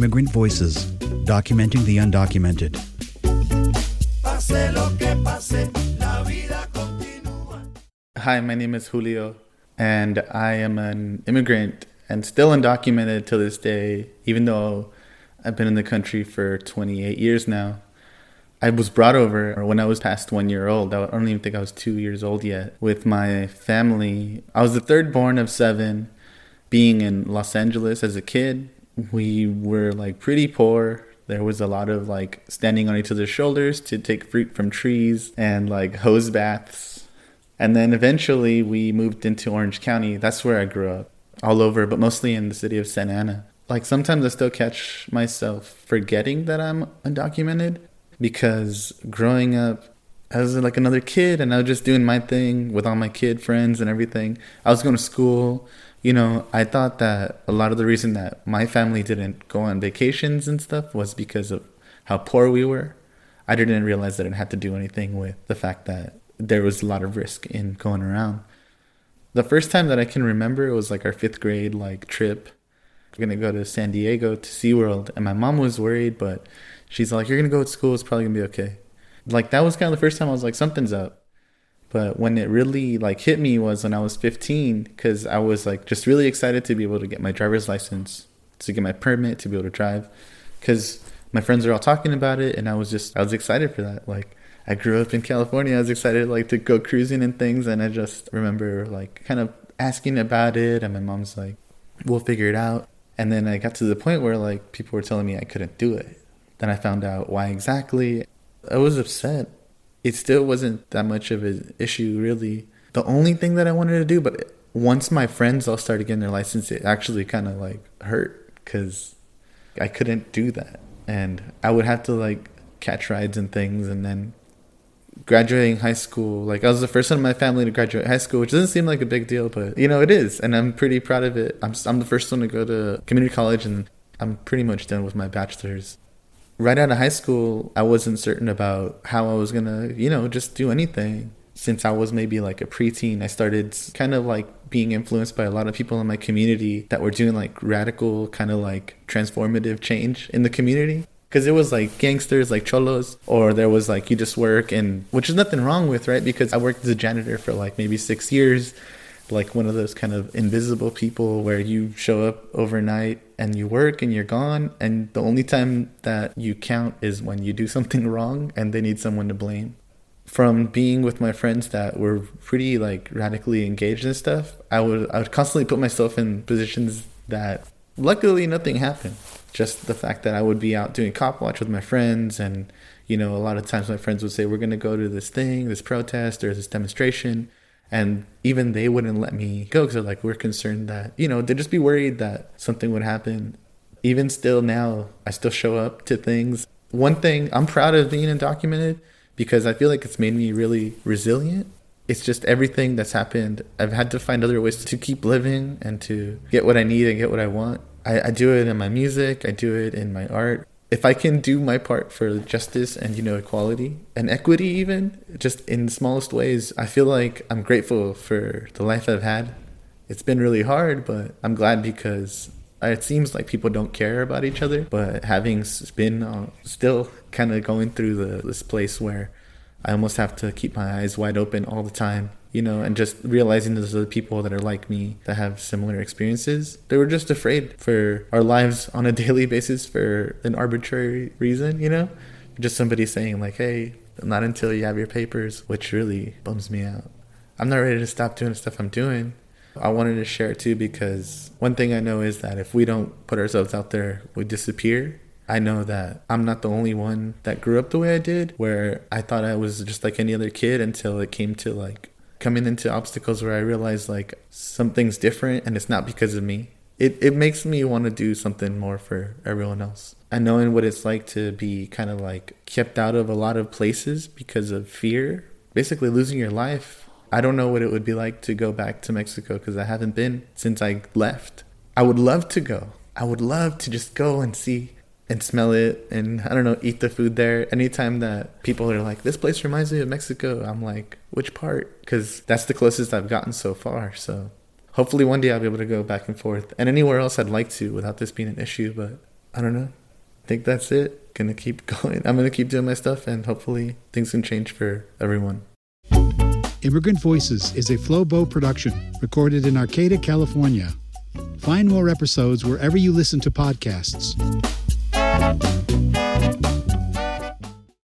Immigrant Voices, documenting the undocumented. Hi, my name is Julio, and I am an immigrant and still undocumented to this day, even though I've been in the country for 28 years now. I was brought over when I was past one year old. I don't even think I was two years old yet with my family. I was the third born of seven, being in Los Angeles as a kid. We were like pretty poor. There was a lot of like standing on each other's shoulders to take fruit from trees and like hose baths. And then eventually we moved into Orange County. That's where I grew up, all over, but mostly in the city of Santa Ana. Like sometimes I still catch myself forgetting that I'm undocumented because growing up as like another kid and I was just doing my thing with all my kid friends and everything. I was going to school. You know, I thought that a lot of the reason that my family didn't go on vacations and stuff was because of how poor we were. I didn't realize that it had to do anything with the fact that there was a lot of risk in going around. The first time that I can remember it was like our fifth grade like trip. We're gonna go to San Diego to SeaWorld and my mom was worried, but she's like, You're gonna go to school, it's probably gonna be okay. Like that was kind of the first time I was like, something's up. But when it really like hit me was when I was 15, because I was like just really excited to be able to get my driver's license, to get my permit, to be able to drive, because my friends are all talking about it, and I was just I was excited for that. Like I grew up in California, I was excited like to go cruising and things, and I just remember like kind of asking about it, and my mom's like, "We'll figure it out." And then I got to the point where like people were telling me I couldn't do it. Then I found out why exactly. I was upset. It still wasn't that much of an issue, really. The only thing that I wanted to do, but once my friends all started getting their license, it actually kind of like hurt because I couldn't do that. And I would have to like catch rides and things. And then graduating high school, like I was the first one in my family to graduate high school, which doesn't seem like a big deal, but you know, it is. And I'm pretty proud of it. I'm, I'm the first one to go to community college and I'm pretty much done with my bachelor's right out of high school, I wasn't certain about how I was gonna, you know, just do anything. Since I was maybe like a preteen, I started kind of like being influenced by a lot of people in my community that were doing like radical, kind of like transformative change in the community. Because it was like gangsters, like cholos, or there was like you just work, and which is nothing wrong with, right? Because I worked as a janitor for like maybe six years like one of those kind of invisible people where you show up overnight and you work and you're gone and the only time that you count is when you do something wrong and they need someone to blame. From being with my friends that were pretty like radically engaged in stuff i would i would constantly put myself in positions that luckily nothing happened. Just the fact that i would be out doing cop watch with my friends and you know a lot of times my friends would say we're going to go to this thing this protest or this demonstration and even they wouldn't let me go because they're like we're concerned that you know they'd just be worried that something would happen. Even still now i still show up to things. One thing i'm proud of being undocumented because i feel like it's made me really resilient. It's just everything that's happened. I've had to find other ways to keep living and to get what i need and get what i want. I, I do it in my music. I do it in my art if I can do my part for justice and you know equality and equity even just in the smallest ways, I feel like I'm grateful for the life I've had. It's been really hard, but I'm glad because it seems like people don't care about each other. But having been uh, still kind of going through the, this place where I almost have to keep my eyes wide open all the time you know, and just realizing there's other people that are like me that have similar experiences. They were just afraid for our lives on a daily basis for an arbitrary reason, you know? Just somebody saying, like, hey, not until you have your papers, which really bums me out. I'm not ready to stop doing the stuff I'm doing. I wanted to share it too because one thing I know is that if we don't put ourselves out there, we disappear. I know that I'm not the only one that grew up the way I did, where I thought I was just like any other kid until it came to like coming into obstacles where I realize like something's different and it's not because of me. It it makes me want to do something more for everyone else. And knowing what it's like to be kind of like kept out of a lot of places because of fear, basically losing your life. I don't know what it would be like to go back to Mexico because I haven't been since I left. I would love to go. I would love to just go and see and smell it and I don't know, eat the food there. Anytime that people are like, this place reminds me of Mexico, I'm like, which part? Because that's the closest I've gotten so far. So hopefully one day I'll be able to go back and forth and anywhere else I'd like to without this being an issue. But I don't know. I think that's it. Gonna keep going. I'm gonna keep doing my stuff and hopefully things can change for everyone. Immigrant Voices is a Flowbow production recorded in Arcata, California. Find more episodes wherever you listen to podcasts. Thank you.